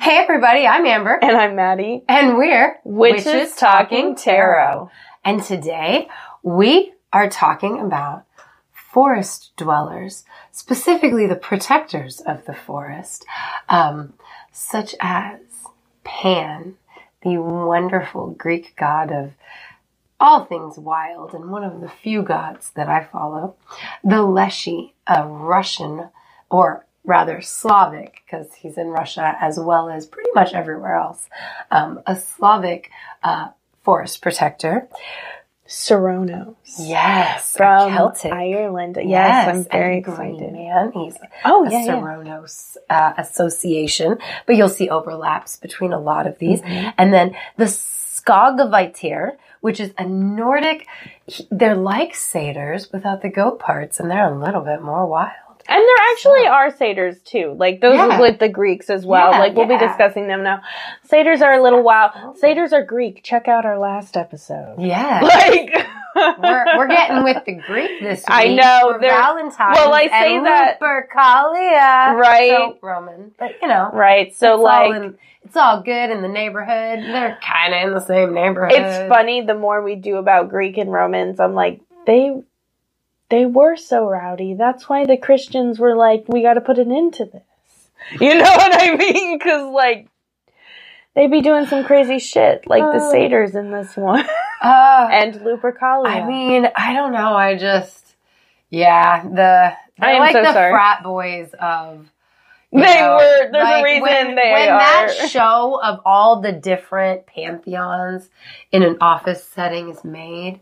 Hey everybody, I'm Amber. And I'm Maddie. And we're Witches, Talking Tarot. And today we are talking about forest dwellers, specifically the protectors of the forest, um, such as Pan, the wonderful Greek god of all things wild and one of the few gods that I follow, the Leshy, a Russian or rather Slavic, because he's in Russia as well as pretty much everywhere else, um, a Slavic uh, forest protector. Cernunnos. Yes, From Celtic. Ireland. Yes, Yes, I'm very excited. Man. He's Oh, a yeah, yeah. Uh, association, but you'll see overlaps between a lot of these. Mm-hmm. And then the Skogvaettir, which is a Nordic, they're like satyrs without the goat parts, and they're a little bit more wild. And there actually are satyrs too. Like those Yeah. with the Greeks as well. Yeah, like we'll yeah. be discussing them now. Satyrs are a little wild. Satyrs are Greek. Check out our last episode. Yeah. Like we're, we're getting with the Greek this week. I know, For Valentine's. well, I say and that- Lupercalia. Right. So Roman. But, you know. right. So like all in, it's all good in the neighborhood. They're kind of in the same neighborhood. it's funny the more we do about Greek and Romans, I'm like, they they were so rowdy. That's why the Christians were like, we got to put an end to this. You know what I mean? Because like they'd be doing some crazy shit, like the Uh. satyrs in this one, Uh, and Lupercalia. I mean, I don't know. I just, yeah, the I am like so the sorry. frat boys of. you They know, were- there's a reason when, they when are. that show of all the different pantheons in an office setting is made.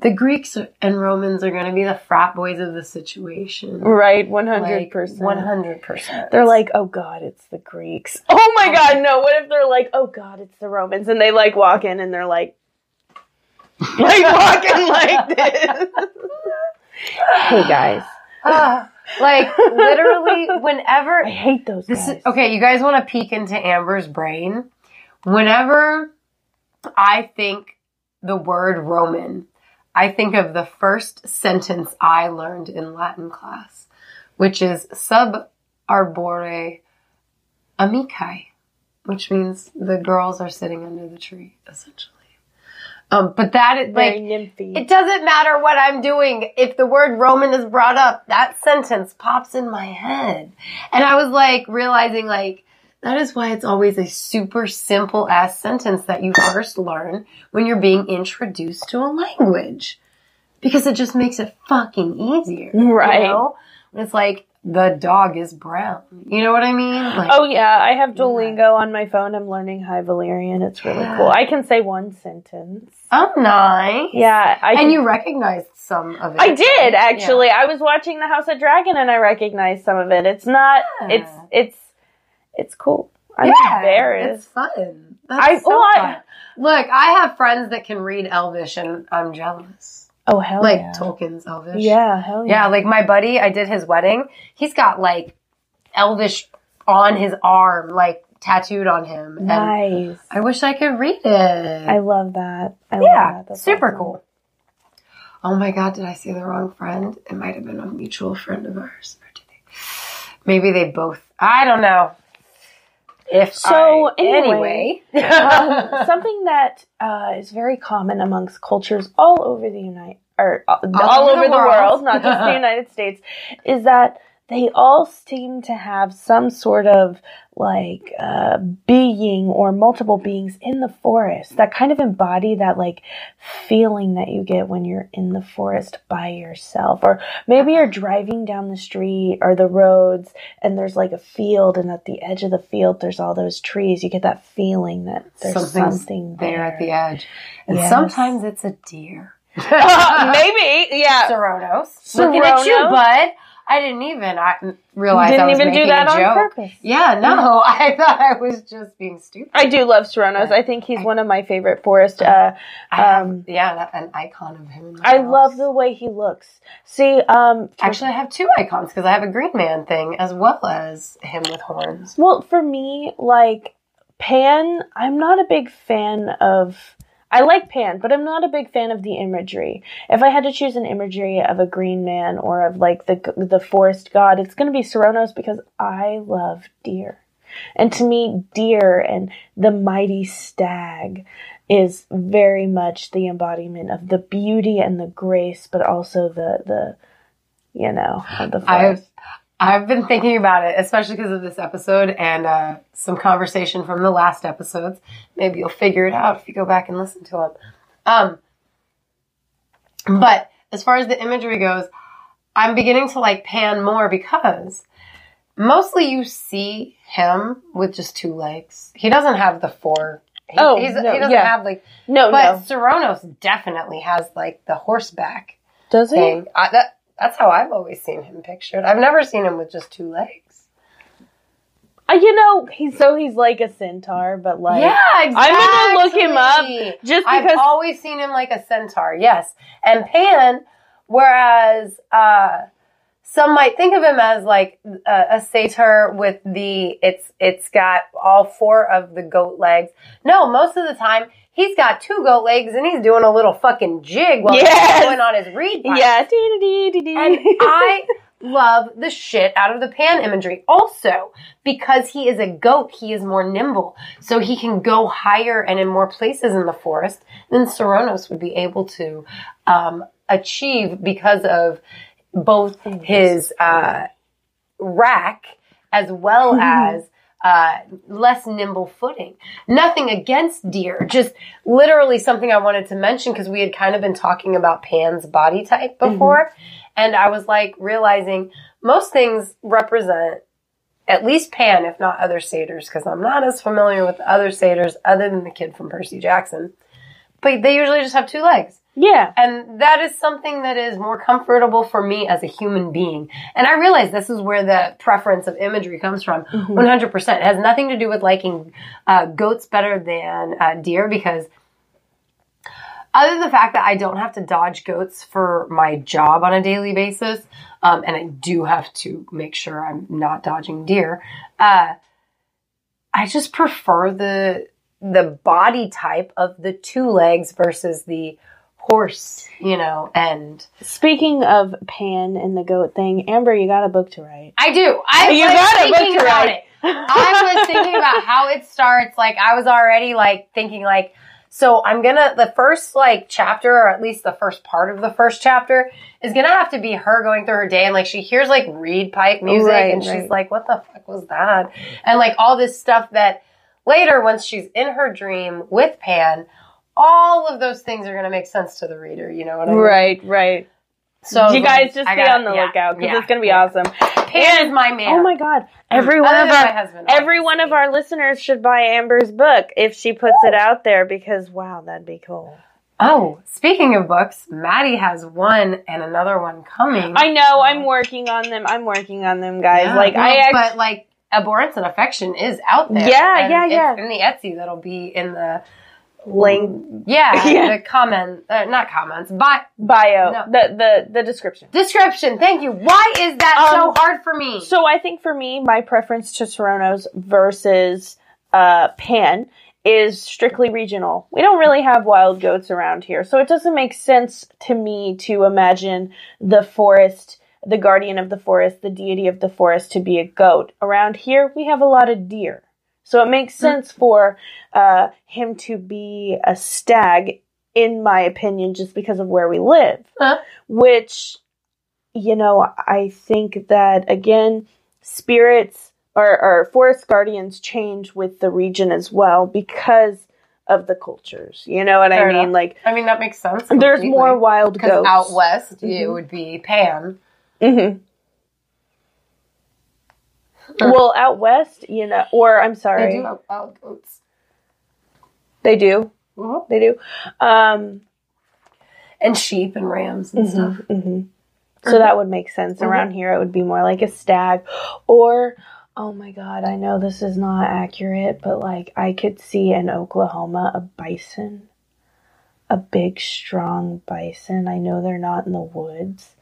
The Greeks and Romans are going to be the frat boys of the situation. right, one hundred Like, percent. 100%. They're like, oh god, it's the Greeks. Oh my god, no. What if they're like, oh god, it's the Romans, and they like walk in and they're like, like walking like this. hey guys, Ah, like, literally, whenever. I hate those This guys. is okay. You guys want to peek into Amber's brain? Whenever I think the word Roman, I think of the first sentence I learned in Latin class, which is sub arbore amicae, which means the girls are sitting under the tree, essentially. Um, but that Very like nymphy. it doesn't matter what I'm doing. If the word Roman is brought up, that sentence pops in my head. And I was like realizing like, that is why it's always a super simple ass sentence that you first learn when you're being introduced to a language. Because it just makes it fucking easier. Right. You know? It's like, the dog is brown. You know what I mean? Like, Oh yeah, I have Duolingo on my phone. I'm learning High Valyrian. It's really Yeah. cool. I can say one sentence. oh, nice. Yeah, I And can- you recognized some of it. I did actually. I was watching The House of Dragon and I recognized some of it. It's not. Yeah. It's it's it's cool. I'm yeah, embarrassed. It's fun. That's I- so well, fun. Look, I have friends that can read Elvish, and I'm jealous. Oh hell like yeah. Tolkien's Elvish. Yeah, hell yeah. yeah. Like my buddy, I did his wedding. He's got like Elvish on his arm, like tattooed on him. Nice. I wish I could read it. I love that. I love yeah, that. That's super awesome. cool. Oh my god, did I say the wrong friend? It might have been a mutual friend of ours. Or did they- Maybe they both. I don't know. If So, I- anyway. um, something that uh, is very common amongst cultures all over the United or uh, all, over over the the, world. world, not just the United States, is that they all seem to have some sort of like uh, being or multiple beings in the forest that kind of embody that like feeling that you get when you're in the forest by yourself or maybe you're driving down the street or the roads and there's like a field and at the edge of the field there's all those trees you get that feeling that there's Something's something there at the edge. And Yes. sometimes it's a deer. maybe yeah Coronos. Looking at you, bud. I didn't even I realize I didn't was even do that a on purpose Yeah, no, I thought I was just being stupid. I do love Cernunnos. I think he's one of my favorite forest. Uh, have, um, yeah, an icon of him. I house. love the way he looks. See, um, Actually, I have two icons because I have a Green Man thing as well as him with horns. well, for me, like Pan, I'm not a big fan of. I like Pan, but I'm not a big fan of the imagery. If I had to choose an imagery of a green man or of like the the forest god, it's going to be Cernunnos because I love deer. And to me, deer and the mighty stag is very much the embodiment of the beauty and the grace, but also the the you know the forest. I've been thinking about it, especially because of this episode and uh, some conversation from the last episodes. Maybe you'll figure it out if you go back and listen to them. Um, but as far as the imagery goes, I'm beginning to like Pan more because mostly you see him with just two legs. He doesn't have the four. He, Oh, no, he doesn't yeah. have like, no, but no, Cernunnos definitely has like the horseback does thing. I, that, that's how I've always seen him pictured. I've never seen him with just two legs. Uh, you know, he's so he's like a centaur, but like yeah, exactly. I'm gonna look him up just because I've always seen him like a centaur, yes. And Pan, whereas uh, some might think of him as like a, a satyr with the it's it's got all four of the goat legs. No, most of the time he's got two goat legs and he's doing a little fucking jig while Yes. he's going on his reed pipe. yeah. And I love the shit out of the pan imagery. Also, because he is a goat, he is more nimble. So he can go higher and in more places in the forest than Cernunnos would be able to um, achieve because of both his uh, rack as well as uh, less nimble footing. Nothing against deer, just literally something I wanted to mention because we had kind of been talking about Pan's body type before. And I was like realizing most things represent at least Pan, if not other satyrs, because I'm not as familiar with other satyrs other than the kid from Percy Jackson. But they usually just have two legs. Yeah, And that is something that is more comfortable for me as a human being. And I realize this is where the preference of imagery comes from. 100%. It has nothing to do with liking uh, goats better than uh, deer because other than the fact that I don't have to dodge goats for my job on a daily basis, um, and I do have to make sure I'm not dodging deer, uh, I just prefer the the body type of the two legs versus the horse, you know, and Speaking of Pan and the goat thing, Amber, you got a book to write. I do. I You was got a book thinking to about write. it. I was thinking about how it starts. Like I was already like thinking like, so I'm gonna the first like chapter, or at least the first part of the first chapter, is gonna have to be her going through her day and like she hears like reed pipe music Right, and she's like, what the fuck was that? And like all this stuff that later once she's in her dream with Pan. All of those things are going to make sense to the reader, you know what I mean? Right, right. So you um, guys just I be on the yeah, lookout because yeah, it's going to be yeah. awesome. Pan is my man. Oh my god! Mm-hmm. Every one of our husband, every one of our listeners should buy Amber's book if she puts it out there because wow, that'd be cool. Oh, speaking of books, Maddie has one and another one coming. I know. I'm uh, working on them. I'm working on them, guys. Yeah, like well, I actually. but like abhorrence and affection is out there. Yeah, and yeah, it's yeah. In the Etsy, that'll be in the Link yeah, Yeah. the comment, uh, not comments, but bio No. the the the description. description. Thank you. Why is that so Um, hard for me? So I think for me, my preference to Cernunnos versus uh, Pan is strictly regional. We don't really have wild goats around here, so it doesn't make sense to me to imagine the forest, the guardian of the forest, the deity of the forest to be a goat. Around here, we have a lot of deer. So it makes sense for uh, him to be a stag, in my opinion, just because of where we live. Huh? Which, you know, I think that, again, spirits or, or forest guardians change with the region as well because of the cultures. You know what Fair I mean? enough. Like, I mean, that makes sense. there's more wild goats. out west it Mhm. would be Pan. hmm Well, out west, you know, or I'm sorry, They do have wild goats. They do. Mhm. They do. Um, And sheep and rams and stuff. mhm. So that would make sense. Around here, it would be more like a stag, or oh my god, I know this is not accurate, but like I could see in Oklahoma a bison, a big, strong bison. I know they're not in the woods,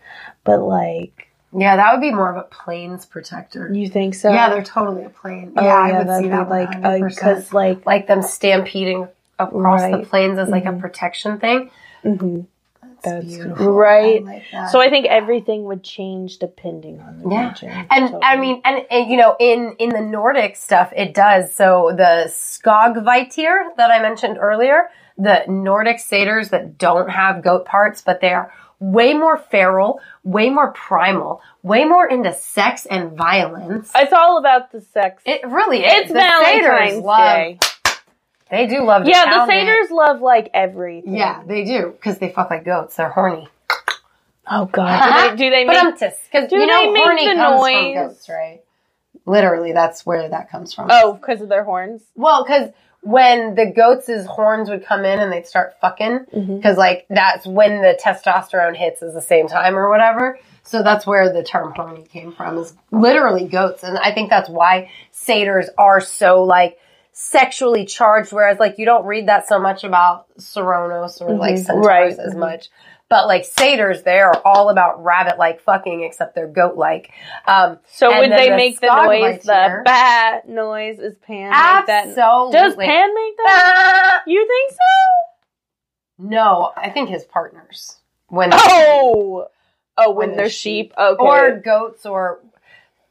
but like Yeah, that would be more of a plains protector. you think so? yeah, they're totally a plain. Oh, yeah, I would that'd see be that like because like like them stampeding across the Right. plains as like a Mhm. protection thing. mhm. That's beautiful. right. I like that. So I think everything would change depending on the Yeah. region. And Totally. I mean, and, and, you know, in in the Nordic stuff, it does. So the Skogvaettir that I mentioned earlier, the Nordic satyrs that don't have goat parts, but they are way more feral, way more primal, way more into sex and violence. it's all about the sex. It really is. it's The satyrs Valentine's love- Day. They do love. Yeah, the it. satyrs love like everything. Yeah, they do because they fuck like goats. They're horny. Oh god. Do they, do they make because you know make horny the comes noise? from goats, right? Literally, that's where that comes from. Oh, because of their horns? Well, because when the goats' horns would come in and they'd start fucking, because like that's when the testosterone hits at the same time or whatever. So that's where the term horny came from, is literally goats. And I think that's why satyrs are so like sexually charged, whereas like you don't read that so much about Cernunnos or like Mhm. centaurs Right. as Mhm. much. But like satyrs, they are all about rabbit like fucking, except they're goat like. Um, So would they the make the noise, the bat noise? Is Pan make that? absolutely. Does Pan make that? You think so? No, I think his partners. When Oh, oh, when, When they're they're sheep. Okay. or goats or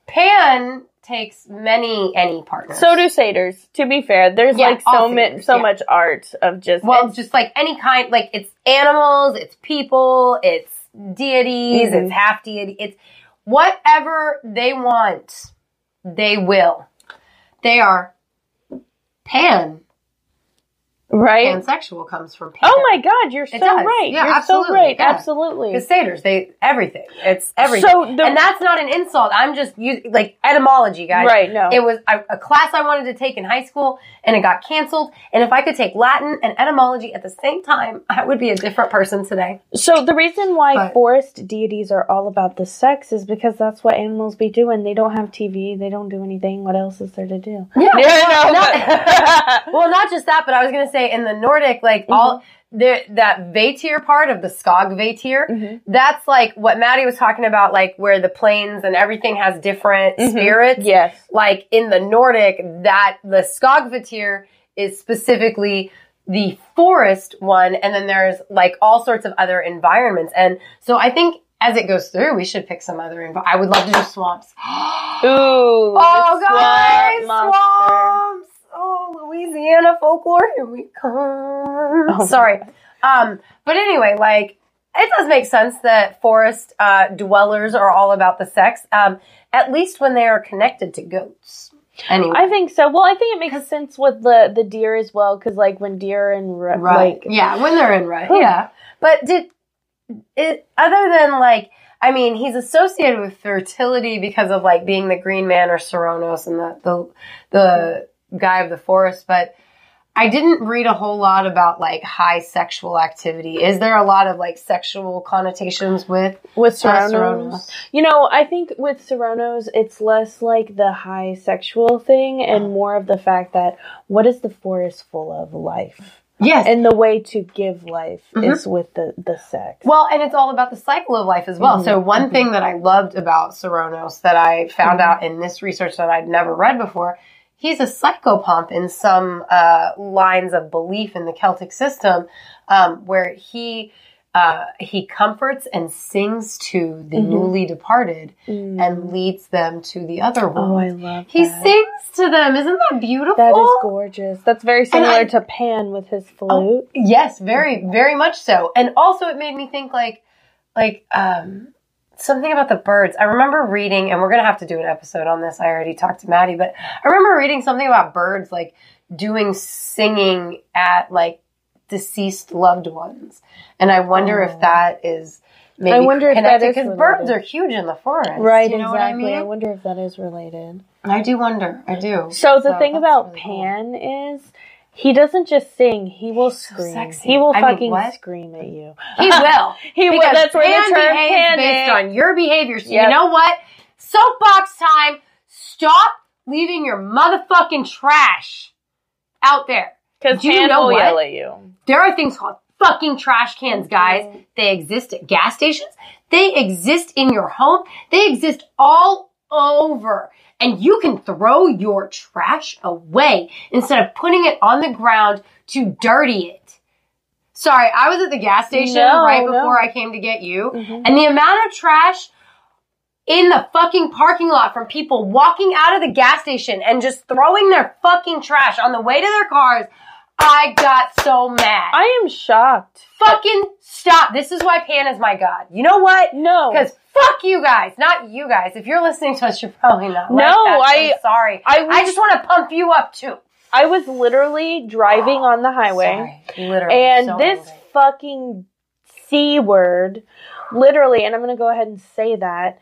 Pan takes many any partners. so do satyrs. To be fair, there's Yeah, like so much, so yeah. much art of just well, just like any kind, like it's animals, it's people, it's deities, Mhm. it's half deity, it's whatever they want, they will. They are pan. Right. Pansexual comes from pan. Oh my God, you're so right. Yeah, you're absolutely. so right. Yeah. Absolutely. The satyrs, they everything. It's everything. So the and that's not an insult. I'm just using like etymology, guys. right. No. It was a, a class I wanted to take in high school, and it got canceled. And if I could take Latin and etymology at the same time, I would be a different person today. So the reason why But- forest deities are all about the sex is because that's what animals be doing. They don't have TV. They don't do anything. What else is there to do? Yeah. no, not, well, not just that, but I was gonna say in the Nordic, like all the that Vatir part of the Skog Vaettir, Mhm. that's like what Maddie was talking about, like where the plains and everything has different Mhm. spirits. Yes. like in the Nordic, that the Skogvaettir is specifically the forest one, and then there's like all sorts of other environments. And so I think as it goes through, we should pick some other. I would love to do swamps. Ooh. oh, guys, swamp swamps! Oh, Louisiana folklore, here we come. Oh, Sorry. Um, but anyway, like it does make sense that forest uh, dwellers are all about the sex, um, at least when they are connected to goats. Anyway, I think so. Well, I think it makes sense with the the deer as well, because like when deer and ra- right? like yeah, when they're in. Huh. Yeah, but did it other than like? I mean, he's associated with fertility because of like being the Green Man or Cernunnos and the the the guy of the forest, but. I didn't read a whole lot about like high sexual activity. Is there a lot of like sexual connotations with with uh, Cernunnos. Cernunnos? You know, I think with Cernunnos, it's less like the high sexual thing and more of the fact that what is the forest full of life? Yes. And the way to give life Mhm. is with the, the sex. Well, and it's all about the cycle of life as well. Mhm. So one thing that I loved about Cernunnos that I found Mhm. out in this research that I'd never read before, he's a psychopomp in some uh, lines of belief in the Celtic system, um, where he uh, he comforts and sings to the Mhm. newly departed Mm. and leads them to the other world. oh, I love he that. sings to them. Isn't that beautiful? That is gorgeous. That's very similar I- to Pan with his flute. Yes, very, very much so. And also it made me think like, like, um, something about the birds. I remember reading, and we're going to have to do an episode on this. I already talked to Maddie, but I remember reading something about birds, like doing singing at like deceased loved ones. And I wonder Oh. if that is maybe I wonder if that is because birds are huge in the forest. Right, You know exactly. what I mean. I, wonder if that is related. I do wonder. I do. So the thing about really cool. Pan is he doesn't just sing, he will so scream. sexy. he will I fucking what? scream at you. He will. he will. That's where the term panic. based on your behavior. So Yep. you know what? Soapbox time. Stop leaving your motherfucking trash out there. Because you Pan know will what? yell at you. There are things called fucking trash cans, guys. Mhm. They exist at gas stations. They exist in your home. They exist all over. And you can throw your trash away instead of putting it on the ground to dirty it. Sorry, I was at the gas station No, right no. before I came to get you, Mhm. and the amount of trash in the fucking parking lot from people walking out of the gas station and just throwing their fucking trash on the way to their cars, I got so mad. I am shocked. fucking stop. This is why Pan is my god. You know what? No. Because fuck you guys, not you guys. If you're listening to us, you're probably not. like No, that, I- I'm sorry. I I just want to pump you up too. I was literally driving on the highway. Sorry. Literally. and so this angry. fucking c word literally and i'm gonna go ahead and say that.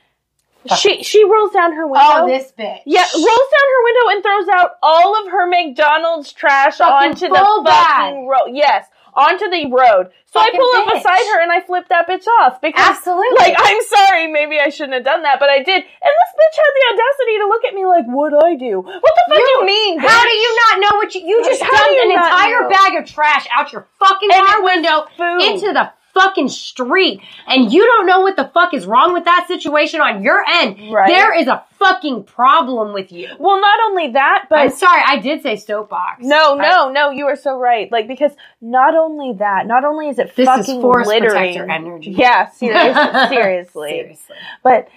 She she rolls down her window Oh, this bitch. yeah rolls down her window and throws out all of her mcdonald's trash Fucking onto the fucking road yes onto the road so i Fucking pull up beside her and i flip that bitch off because Absolutely. like i'm sorry maybe i shouldn't have done that but i did and this bitch had the audacity to look at me like what'd i do what the fuck do You- you mean How do you not know what you you just How dumped an entire know? bag of trash out your fucking And car window food. into the fucking street and you don't know what the fuck is wrong with that situation on your end. Right. There is a fucking problem with you. well not only that but I'm sorry, I did say soapbox. No, I- no, no, you are so right. Like because not only that, not only is it This is fucking forest littering, protector energy. Yeah, seriously, seriously. Seriously. But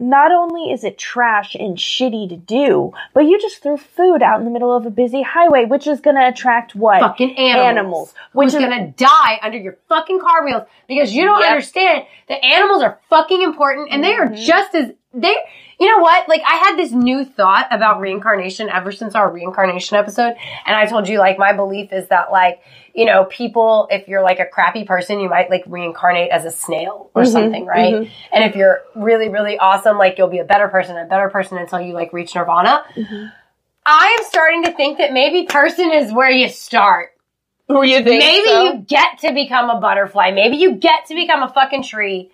not only is it trash and shitty to do, but you just threw food out in the middle of a busy highway, which is going to attract what? Fucking animals. Animals, Which is is- gonna die under your fucking car wheels because you don't Yep. understand that animals are fucking important and they are Mhm. just as they you know what? Like I had this new thought about reincarnation ever since our reincarnation episode. And I told you like my belief is that like, you know, people, if you're like a crappy person, you might like reincarnate as a snail or Mhm, something, right? mhm. And if you're really, really awesome, like you'll be a better person, a better person until you like reach nirvana. Mhm. I am starting to think that maybe person is where you start. Who you think? Maybe so? you get to become a butterfly. Maybe you get to become a fucking tree.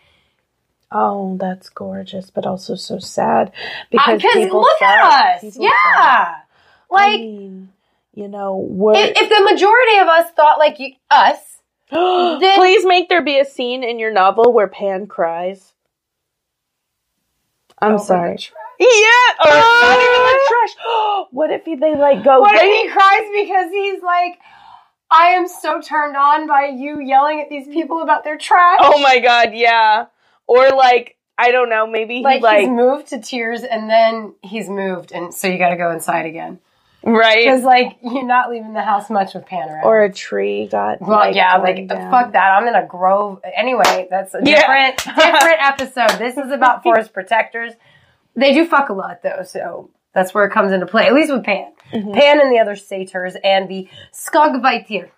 Oh, that's gorgeous, but also so sad because Because people Uh, look at us. People Yeah. suck. I Like, mean, you know, if, if the majority of us thought like you, us, then- Please make there be a scene in your novel where Pan cries. I'm over sorry. Yeah, or not even the trash. what if he, they like go? What if he cries because he's like, I am so turned on by you yelling at these people about their trash. oh my god, yeah. Or like I don't know, maybe he Like, like, he's moved to tears and then he's moved and so you gotta go inside again. right, Because like, you're not leaving the house much with Pan or a tree got. Well, like, yeah, like down. fuck that. I'm in a grove. Anyway, that's a Yeah. different different episode. This is about forest protectors. They do fuck a lot though, so that's where it comes into play. At least with Pan, Mhm. Pan and the other satyrs, and the Skogvaettir,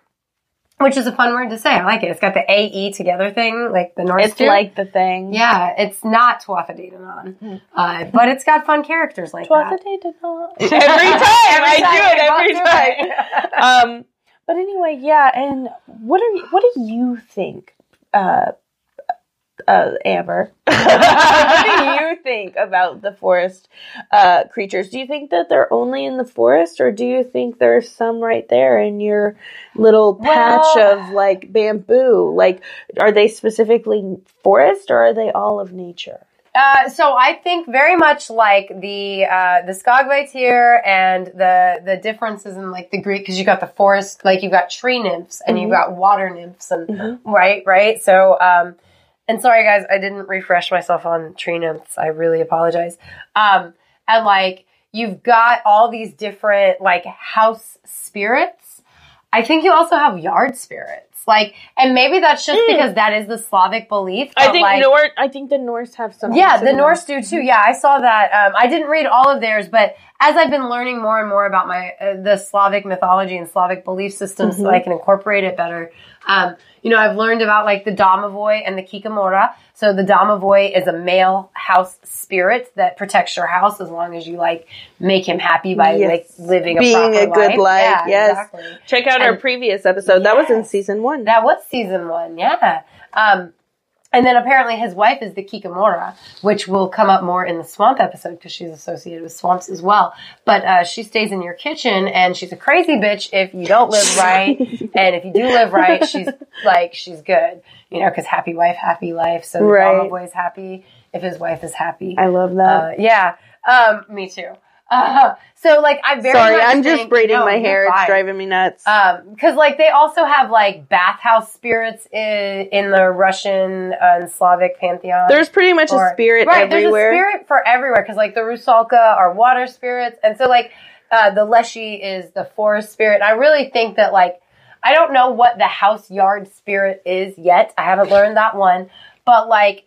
which is a fun word to say. I like it. It's got the A E together thing, like the North. It's do. like the thing. yeah, it's not Tuatha Dé Danann, uh, but it's got fun characters like Twas that. a day to. Every time I do it every time. time. um, but anyway, yeah. And what are you, what do you think, uh, uh, Amber? what do you think about the forest uh, creatures? Do you think that they're only in the forest, or do you think there's some right there in your little patch Well- of like bamboo? Like, are they specifically forest, or are they all of nature? Uh, so I think very much like the uh, the here, and the the differences in like the Greek because you got the forest like you've got tree nymphs and Mhm. you've got water nymphs and Mhm. right right so um and sorry guys I didn't refresh myself on tree nymphs I really apologize um and like you've got all these different like house spirits I think you also have yard spirits like and maybe that's just Mm. because that is the Slavic belief I think like, Norse. I think the Norse have some. yeah, the Norse do too. Yeah, I saw that. Um, I didn't read all of theirs, but as I've been learning more and more about my uh, the Slavic mythology and Slavic belief systems, so Mhm. I can incorporate it better. Um, you know, I've learned about like the Domovoi and the Kikimora. So the Domovoi is a male house spirit that protects your house as long as you like make him happy by Yes. like living a Being proper a good life, Yeah, yes. exactly. Check out our previous episode. That was in season one. That was season one, yeah. Um, and then apparently his wife is the Kikimora, which will come up more in the swamp episode because she's associated with swamps as well. But uh, she stays in your kitchen and she's a crazy bitch if you don't live right. and if you do live right, she's like, she's good. You know, because happy wife, happy life. So the Right. Boy's happy if his wife is happy. I love that. Uh, yeah, um, me too. Uh, so like I very Sorry, I'm just braiding no, my hair. It's driving me nuts. Um, because like they also have like bathhouse spirits in, in the Russian uh, and Slavic pantheon. There's pretty much a spirit right, everywhere. There's a spirit for everywhere because like the Rusalka are water spirits, and so like uh, the Leshy is the forest spirit. I really think that like I don't know what the house yard spirit is yet. I haven't learned that one, but like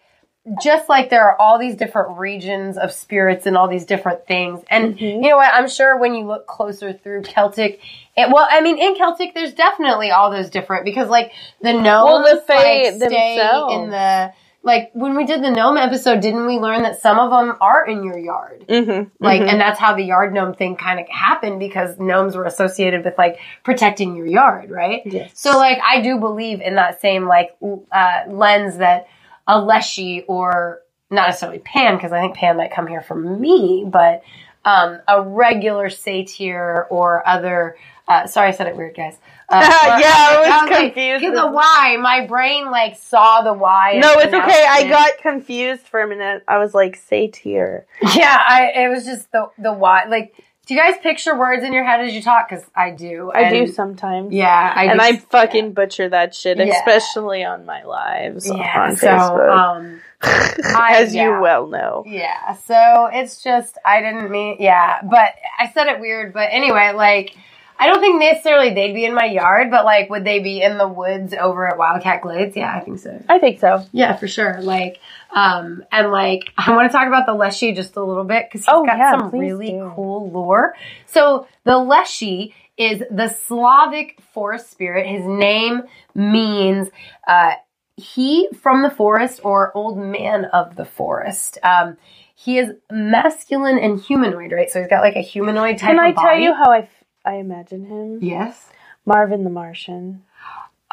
just like there are all these different regions of spirits and all these different things. And Mhm. you know what? I'm sure when you look closer through Celtic, it, well, I mean, in Celtic, there's definitely all those different because like the gnomes the Fae like, stay themselves. in the, like when we did the gnome episode, didn't we learn that some of them are in your yard? Mm-hmm. Like, and that's how the yard gnome thing kind of happened because gnomes were associated with like protecting your yard, right? Yes. So like I do believe in that same like uh, lens that a Leshy or not necessarily Pan because I think Pan might come here from me, but um, a regular satyr or other. Uh, sorry, I said it weird, guys. Uh, Yeah, I was like, confused. Get the Y. My brain like saw the Y. and no, it's okay. I it. got confused for a minute. I was like, satyr. Yeah, I. It was just the the Y. Like, do you guys picture words in your head as you talk? Because I do. I do sometimes. Yeah, I and do- I fucking butcher that shit, Yeah. especially on my lives yeah. on so, Facebook. um, I- As yeah. you well know. Yeah, so it's just I didn't mean yeah, but I said it weird. But anyway, like I don't think necessarily they'd be in my yard, but like would they be in the woods over at Wildcat Glades? Yeah, I think so. I think so. Yeah, for sure. Like, um, and like I want to talk about the Leshy just a little bit because he's Oh, got yeah, some really do. cool lore. So the Leshy is the Slavic forest spirit. His name means uh, he from the forest or old man of the forest. Um, he is masculine and humanoid, right? So he's got like a humanoid type Can I tell you how I, I imagine him? Yes. Marvin the Martian.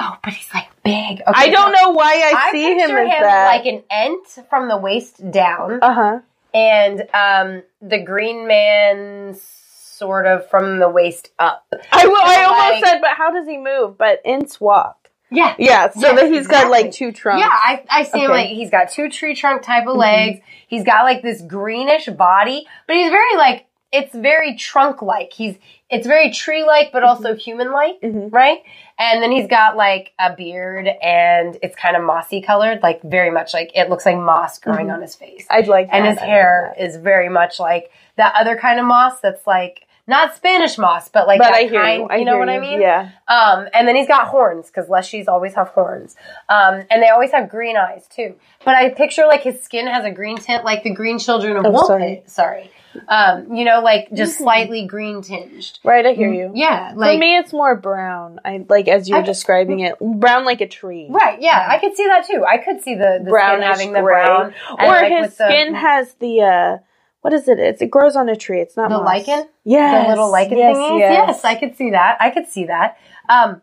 Oh, but he's like big. Okay, I don't so know why I, I see him as him that. like an ent from the waist down. uh huh. and um, the Green Man sort of from the waist up. I, will, I almost like- said, but how does he move? But ents walk. Yeah. Yeah, so Yes, that he's got like two trunks. Yeah, I, I see him like he's got two tree trunk type of Mhm. legs. He's got like this greenish body, but he's very like it's very trunk like. He's it's very tree like, but also human like, Mhm. right? And then he's got like a beard, and it's kind of mossy colored, like very much like it looks like moss growing Mhm. on his face. I'd like and his I hair like that. is very much like that other kind of moss that's like not Spanish moss, but like But that I hear kind. you. I know hear what I mean? Yeah. Um, and then he's got horns because Leshies always have horns, um, and they always have green eyes too. But I picture like his skin has a green tint, like the Green Children of Oh, Wolf. sorry. Sorry, um, you know, like just Mhm. slightly green tinged. Right, I hear you. Yeah, like For me, it's more brown. I like as you I- were describing it, brown like a tree. right. Yeah, I could see that too. I could see the, the skin having the gray. brown, and, Or like, his with the- skin has the uh, what is it? It's, it grows on a tree. It's not The moss. lichen? Yes, the little lichen yes, thingies. Yes. Yes. I could see that. I could see that. Um,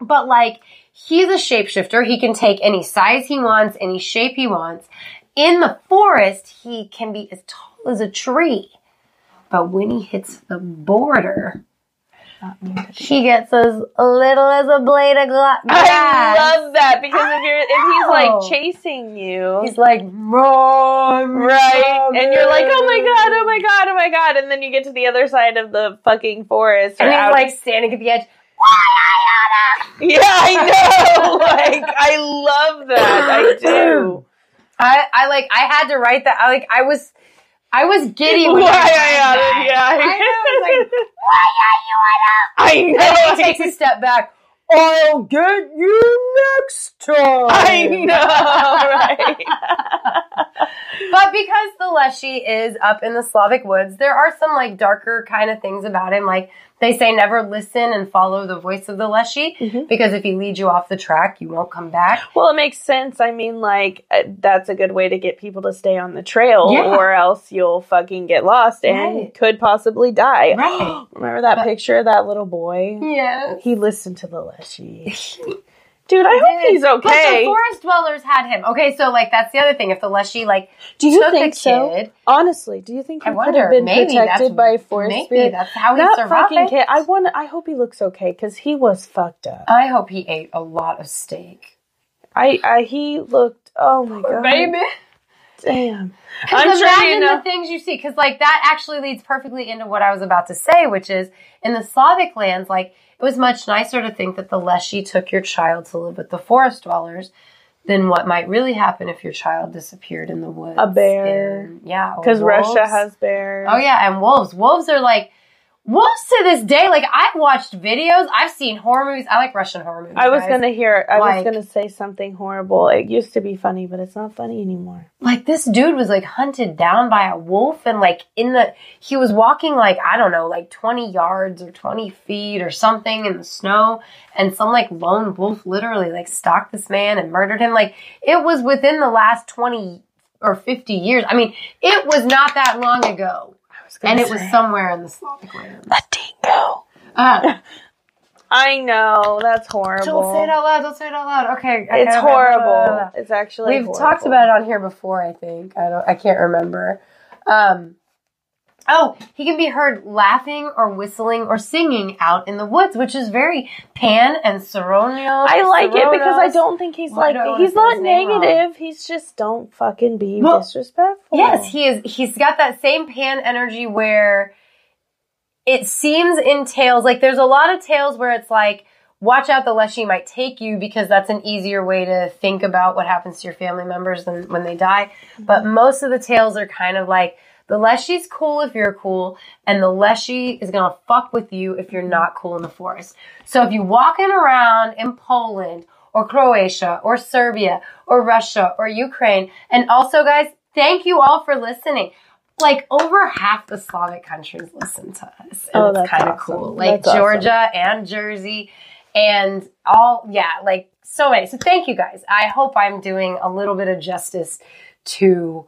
but like, he's a shapeshifter. He can take any size he wants, any shape he wants. In the forest, he can be as tall as a tree. But when he hits the border, Not mean to be. He gets as little as a blade of gla- grass. I love that because if you're if he's like chasing you, He's like, run, right, and you're like, oh my god, oh my god, oh my god, and then you get to the other side of the fucking forest, And he's out- like standing at the edge. yeah, I know, like I love that, I do. I, I like I had to write that. I like I was I was giddy when Why I I read outed, that. yeah. I know. I was like, why are you I And know. then he takes a step back. I'll get you next time. I know, right? But because the Leshy is up in the Slavic woods, there are some like darker kind of things about him. Like they say never listen and follow the voice of the Leshy Mhm. because if he leads you off the track, you won't come back. Well, it makes sense. I mean, like uh, that's a good way to get people to stay on the trail, Yeah. or else you'll fucking get lost and Right. could possibly die. Right. Remember that But- picture of that little boy? Yeah. He listened to the Leshy. Dude, I hope he's But the okay. forest dwellers had him. Okay, so like that's the other thing. If the Leshy like Do you took think so? kid, Honestly, do you think he I could wonder have been maybe protected by a forest maybe spirit? that's how he that survived. fucking kid. I want. I hope he looks okay because he was fucked up. I hope he ate a lot of steak. I. I. He looked. Oh my god. baby. Damn. Because I'm sure imagine you know. the things you see. Because like that actually leads perfectly into what I was about to say, which is in the Slavic lands, like it was much nicer to think that the Leshy took your child to live with the forest dwellers than what might really happen if your child disappeared in the woods. A bear. yeah, Because Russia has bears. Oh yeah, and wolves. Wolves are like wolves to this day. Like I've watched videos. I've seen horror movies. I like Russian horror movies. I was guys. gonna hear. I Like- was gonna say something horrible. It used to be funny, but it's not funny anymore. like this dude was like hunted down by a wolf and like in the he was walking like i don't know like 20 yards or 20 feet or something in the snow and some like lone wolf literally like stalked this man and murdered him like it was within the last 20 or 50 years i mean it was not that long ago I was gonna and it was somewhere in the slavic land a dingo. uh, I know that's horrible. don't say it out loud don't say it out loud okay I It's gotta- horrible. It's actually. We've horrible. talked about it on here before, I think. I don't I can't remember. Um Oh, he can be heard laughing or whistling or singing out in the woods, which is very pan and Seronio. I like it because I don't think he's Why like do I wanna he's not his name wrong? negative. He's just don't fucking be Well, disrespectful. Yes, he is. He's got that same pan energy where it seems in tales like there's a lot of tales where it's like, watch out, the Leshy might take you because that's an easier way to think about what happens to your family members than when they die. But mm-hmm. most of the tales are kind of like the Leshy's cool if you're cool, and the Leshy is gonna fuck with you if you're not cool in the forest. So if you're walking around in Poland or Croatia or Serbia or Russia or Ukraine, and also guys, thank you all for listening. Like over half the Slavic countries listen to us. And Oh, it's that's kind of awesome. cool. Like That's awesome. Georgia and Jersey and all yeah, like so many. So thank you guys. I hope I'm doing a little bit of justice to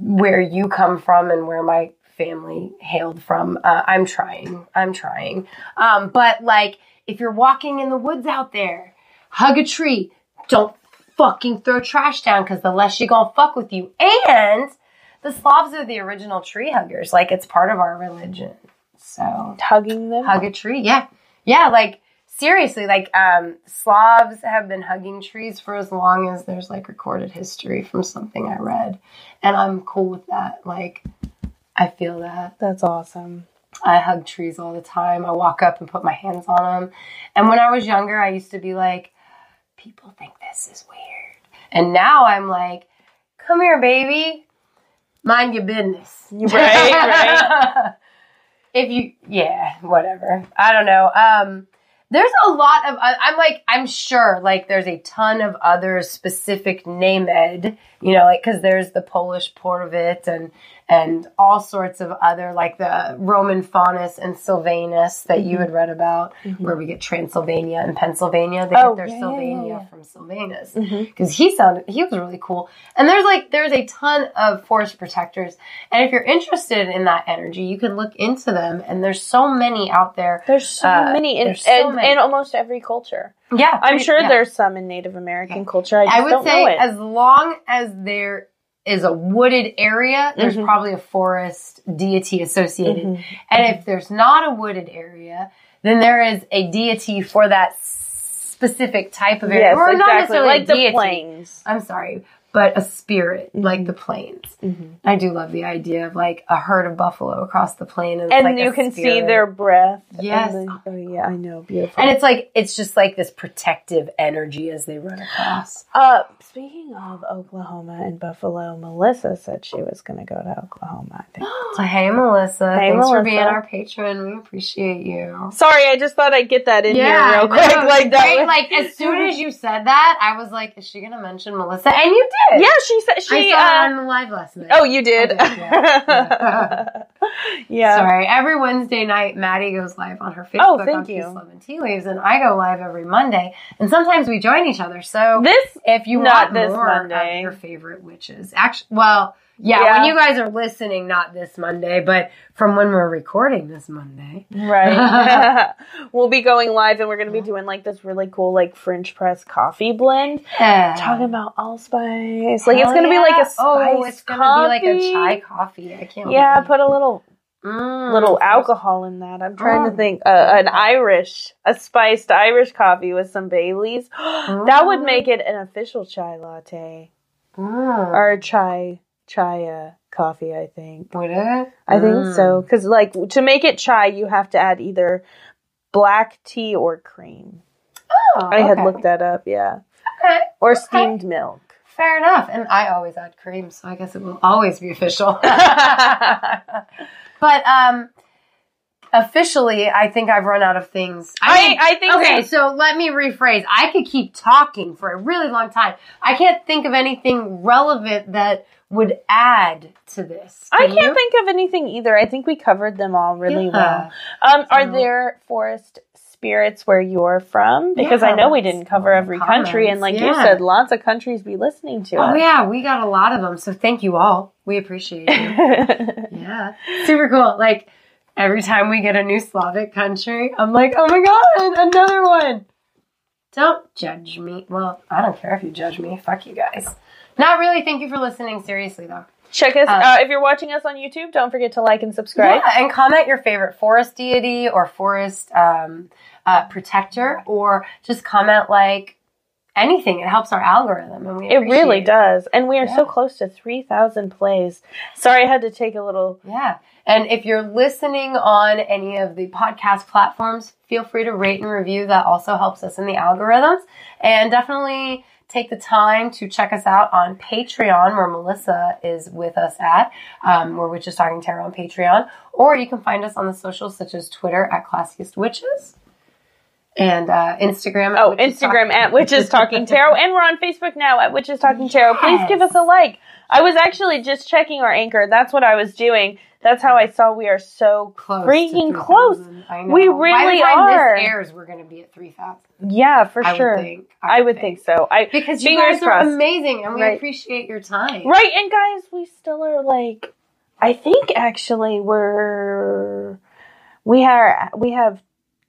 where you come from and where my family hailed from. Uh, I'm trying. I'm trying. Um, but like, if you're walking in the woods out there, hug a tree. Don't fucking throw trash down because the Leshy gonna fuck with you. And the Slavs are the original tree huggers. Like, it's part of our religion. So hugging them. hug a tree. Yeah. Yeah. Like seriously, like um Slavs have been hugging trees for as long as there's like recorded history from something I read. And I'm cool with that. Like I feel that. That's awesome. I hug trees all the time. I walk up and put my hands on them. And when I was younger, I used to be like, people think this is weird. And now I'm like, come here, baby. Mind your business. Right, right. if you, yeah, whatever. I don't know. Um, there's a lot of, I'm like, I'm sure, like, there's a ton of other specific named, you know, like, cause there's the Polish Portovit and, and all sorts of other, like the Roman Faunus and Sylvanus that you had mm-hmm. read about, mm-hmm. where we get Transylvania and Pennsylvania. They Oh, get their yeah, Sylvania yeah, yeah. from Sylvanus mm-hmm. because he sounded he was really cool. And there's like there's a ton of forest protectors, and if you're interested in that energy, you can look into them. And there's so many out there. There's so Uh, many in, so in, many. in almost every culture. Yeah, I'm pretty- sure there's some in Native American culture. I, I would say as long as there is a wooded area, there's Mhm. probably a forest deity associated. Mhm. And if there's not a wooded area, then there is a deity for that specific type of area, Yes, or not necessarily Like the deity. plains. I'm sorry, but a spirit like Mhm. the plains. Mhm. I do love the idea of like a herd of buffalo across the plain, and, And like you can see their breath. Yes. The- oh yeah, I know. Beautiful. and it's like it's just like this protective energy as they run across. Uh, speaking of Oklahoma and Buffalo, Melissa said she was going to go to Oklahoma. I think. So hey, Melissa, Hey, thanks for being our patron. We appreciate you. Sorry, I just thought I'd get that in here real quick. no, like that. was- Like as soon as you said that, I was like, "Is she gonna mention Melissa?" And you did. Yeah, she said I she. saw her Uh, on the live last night. oh, you did. Did, yeah. yeah. Sorry. Every Wednesday night, Maddie goes live on her Facebook Oh, on thank Peace, you. Love, and Tea Leaves, and I go live every Monday. And sometimes we join each other. So This if you want this more Monday. of your favorite witches, actually, well, yeah, Yeah. when you guys are listening, not this Monday, but from when we're recording this Monday. Right. we'll be going live and we're going to be doing like this really cool like French press coffee blend. Yeah. Talking about allspice. Like it's going to be like a spice Oh, it's gonna coffee. be like a chai coffee. I can't. Yeah, wait. put a little Mm, little alcohol in that. I'm trying Oh. to think. Uh, an Irish, a spiced Irish coffee with some Baileys. that would Mm. make it an official chai latte. Mm. or a chai uh, coffee. I think. Would it? I think Mm. so because like to make it chai, you have to add either black tea or cream. Oh, I had looked that up. Yeah, Okay. or steamed milk. Fair enough. And I always add cream, so I guess it will always be official. but um officially, I think I've run out of things. I- I think Okay, so. so let me rephrase. I could keep talking for a really long time. I can't think of anything relevant that would add to this. I Can can't you? think of anything either. I think we covered them all really Yeah. well. Um, are there forest spirits where you're from? Because Yeah, I know we didn't cover every country, and like you said, lots of countries be listening to Oh us. yeah, we got a lot of them. So thank you all. We appreciate you. Yeah. Super cool. Like every time we get a new Slavic country, I'm like, oh my god, another one. Don't judge me. Well, I don't care if you judge me. Fuck you guys. Not really. Thank you for listening. Seriously though. Check us Uh, uh, if you're watching us on YouTube. Don't forget to like and subscribe. Yeah, and comment your favorite forest deity or forest um, uh, protector, or just comment like anything. It helps our algorithm, and we It really appreciate does, and we are so close to three thousand plays. Sorry, I had to take a little. Yeah. And if you're listening on any of the podcast platforms, feel free to rate and review. That also helps us in the algorithms. And definitely take the time to check us out on Patreon, where Melissa is with us at, um, where Witches Talking Tarot on Patreon. Or you can find us on the socials such as Twitter at Classiest Witches and uh, Instagram. Oh, Witches Instagram Talking- at Witches Talking Tarot, and we're on Facebook now at Witches Talking Tarot. Please give us a like. I was actually just checking our anchor. That's what I was doing. That's how I saw we are so Close freaking 3,000. close. I know. We really are. This airs, we're going to be at 3,000. Yeah, for I sure. would think. I would think so. I Because you guys are crossed. amazing and we Right. appreciate your time. Right, and guys, we still are like I think actually we're we are we have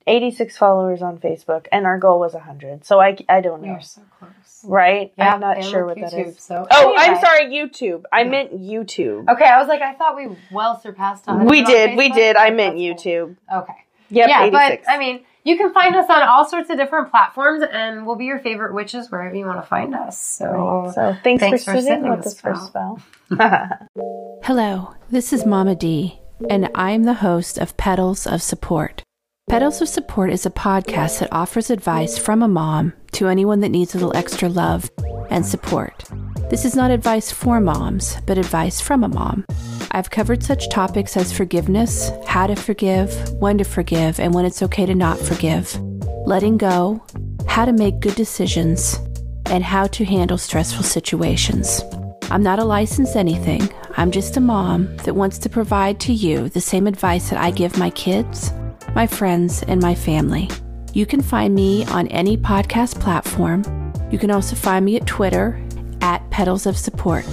86 followers on Facebook and our goal was 100. So I I don't We know. are so close. Right? Yeah, I'm not sure what that YouTube, is. So Oh, I'm sorry, YouTube. I Yeah. meant YouTube. Okay, I was like, I thought we well surpassed 100. We on did, we did. I meant That's cool. YouTube. Okay. Yep, yeah, 86. but I mean, you can find us on all sorts of different platforms, and we'll be your favorite witches wherever you want to find us. So, so thanks, thanks for for sitting sitting with this us for a spell. Hello, this is Mama D, and I'm the host of Petals of Support. Petals of Support is a podcast that offers advice from a mom to anyone that needs a little extra love and support. This is not advice for moms, but advice from a mom. I've covered such topics as forgiveness, how to forgive, when to forgive, and when it's okay to not forgive, letting go, how to make good decisions, and how to handle stressful situations. I'm not a licensed anything. I'm just a mom that wants to provide to you the same advice that I give my kids, my friends, and my family. You can find me on any podcast platform. You can also find me at Twitter at Petals of Support.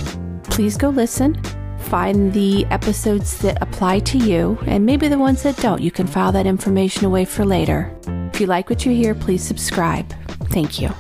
Please go listen, find the episodes that apply to you, and maybe the ones that don't. You can file that information away for later. If you like what you hear, please subscribe. Thank you.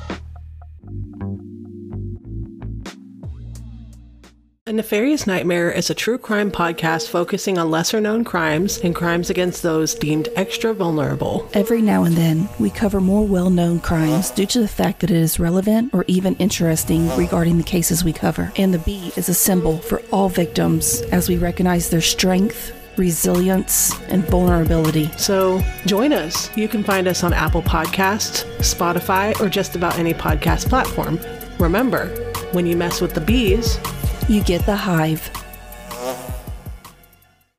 A Nefarious Nightmare is a true crime podcast focusing on lesser known crimes and crimes against those deemed extra vulnerable. Every now and then, we cover more well known crimes due to the fact that it is relevant or even interesting regarding the cases we cover. And the B is a symbol for all victims as we recognize their strength, resilience, and vulnerability. So join us. You can find us on Apple Podcasts, Spotify, or just about any podcast platform. Remember, when you mess with the bees, You get the hive.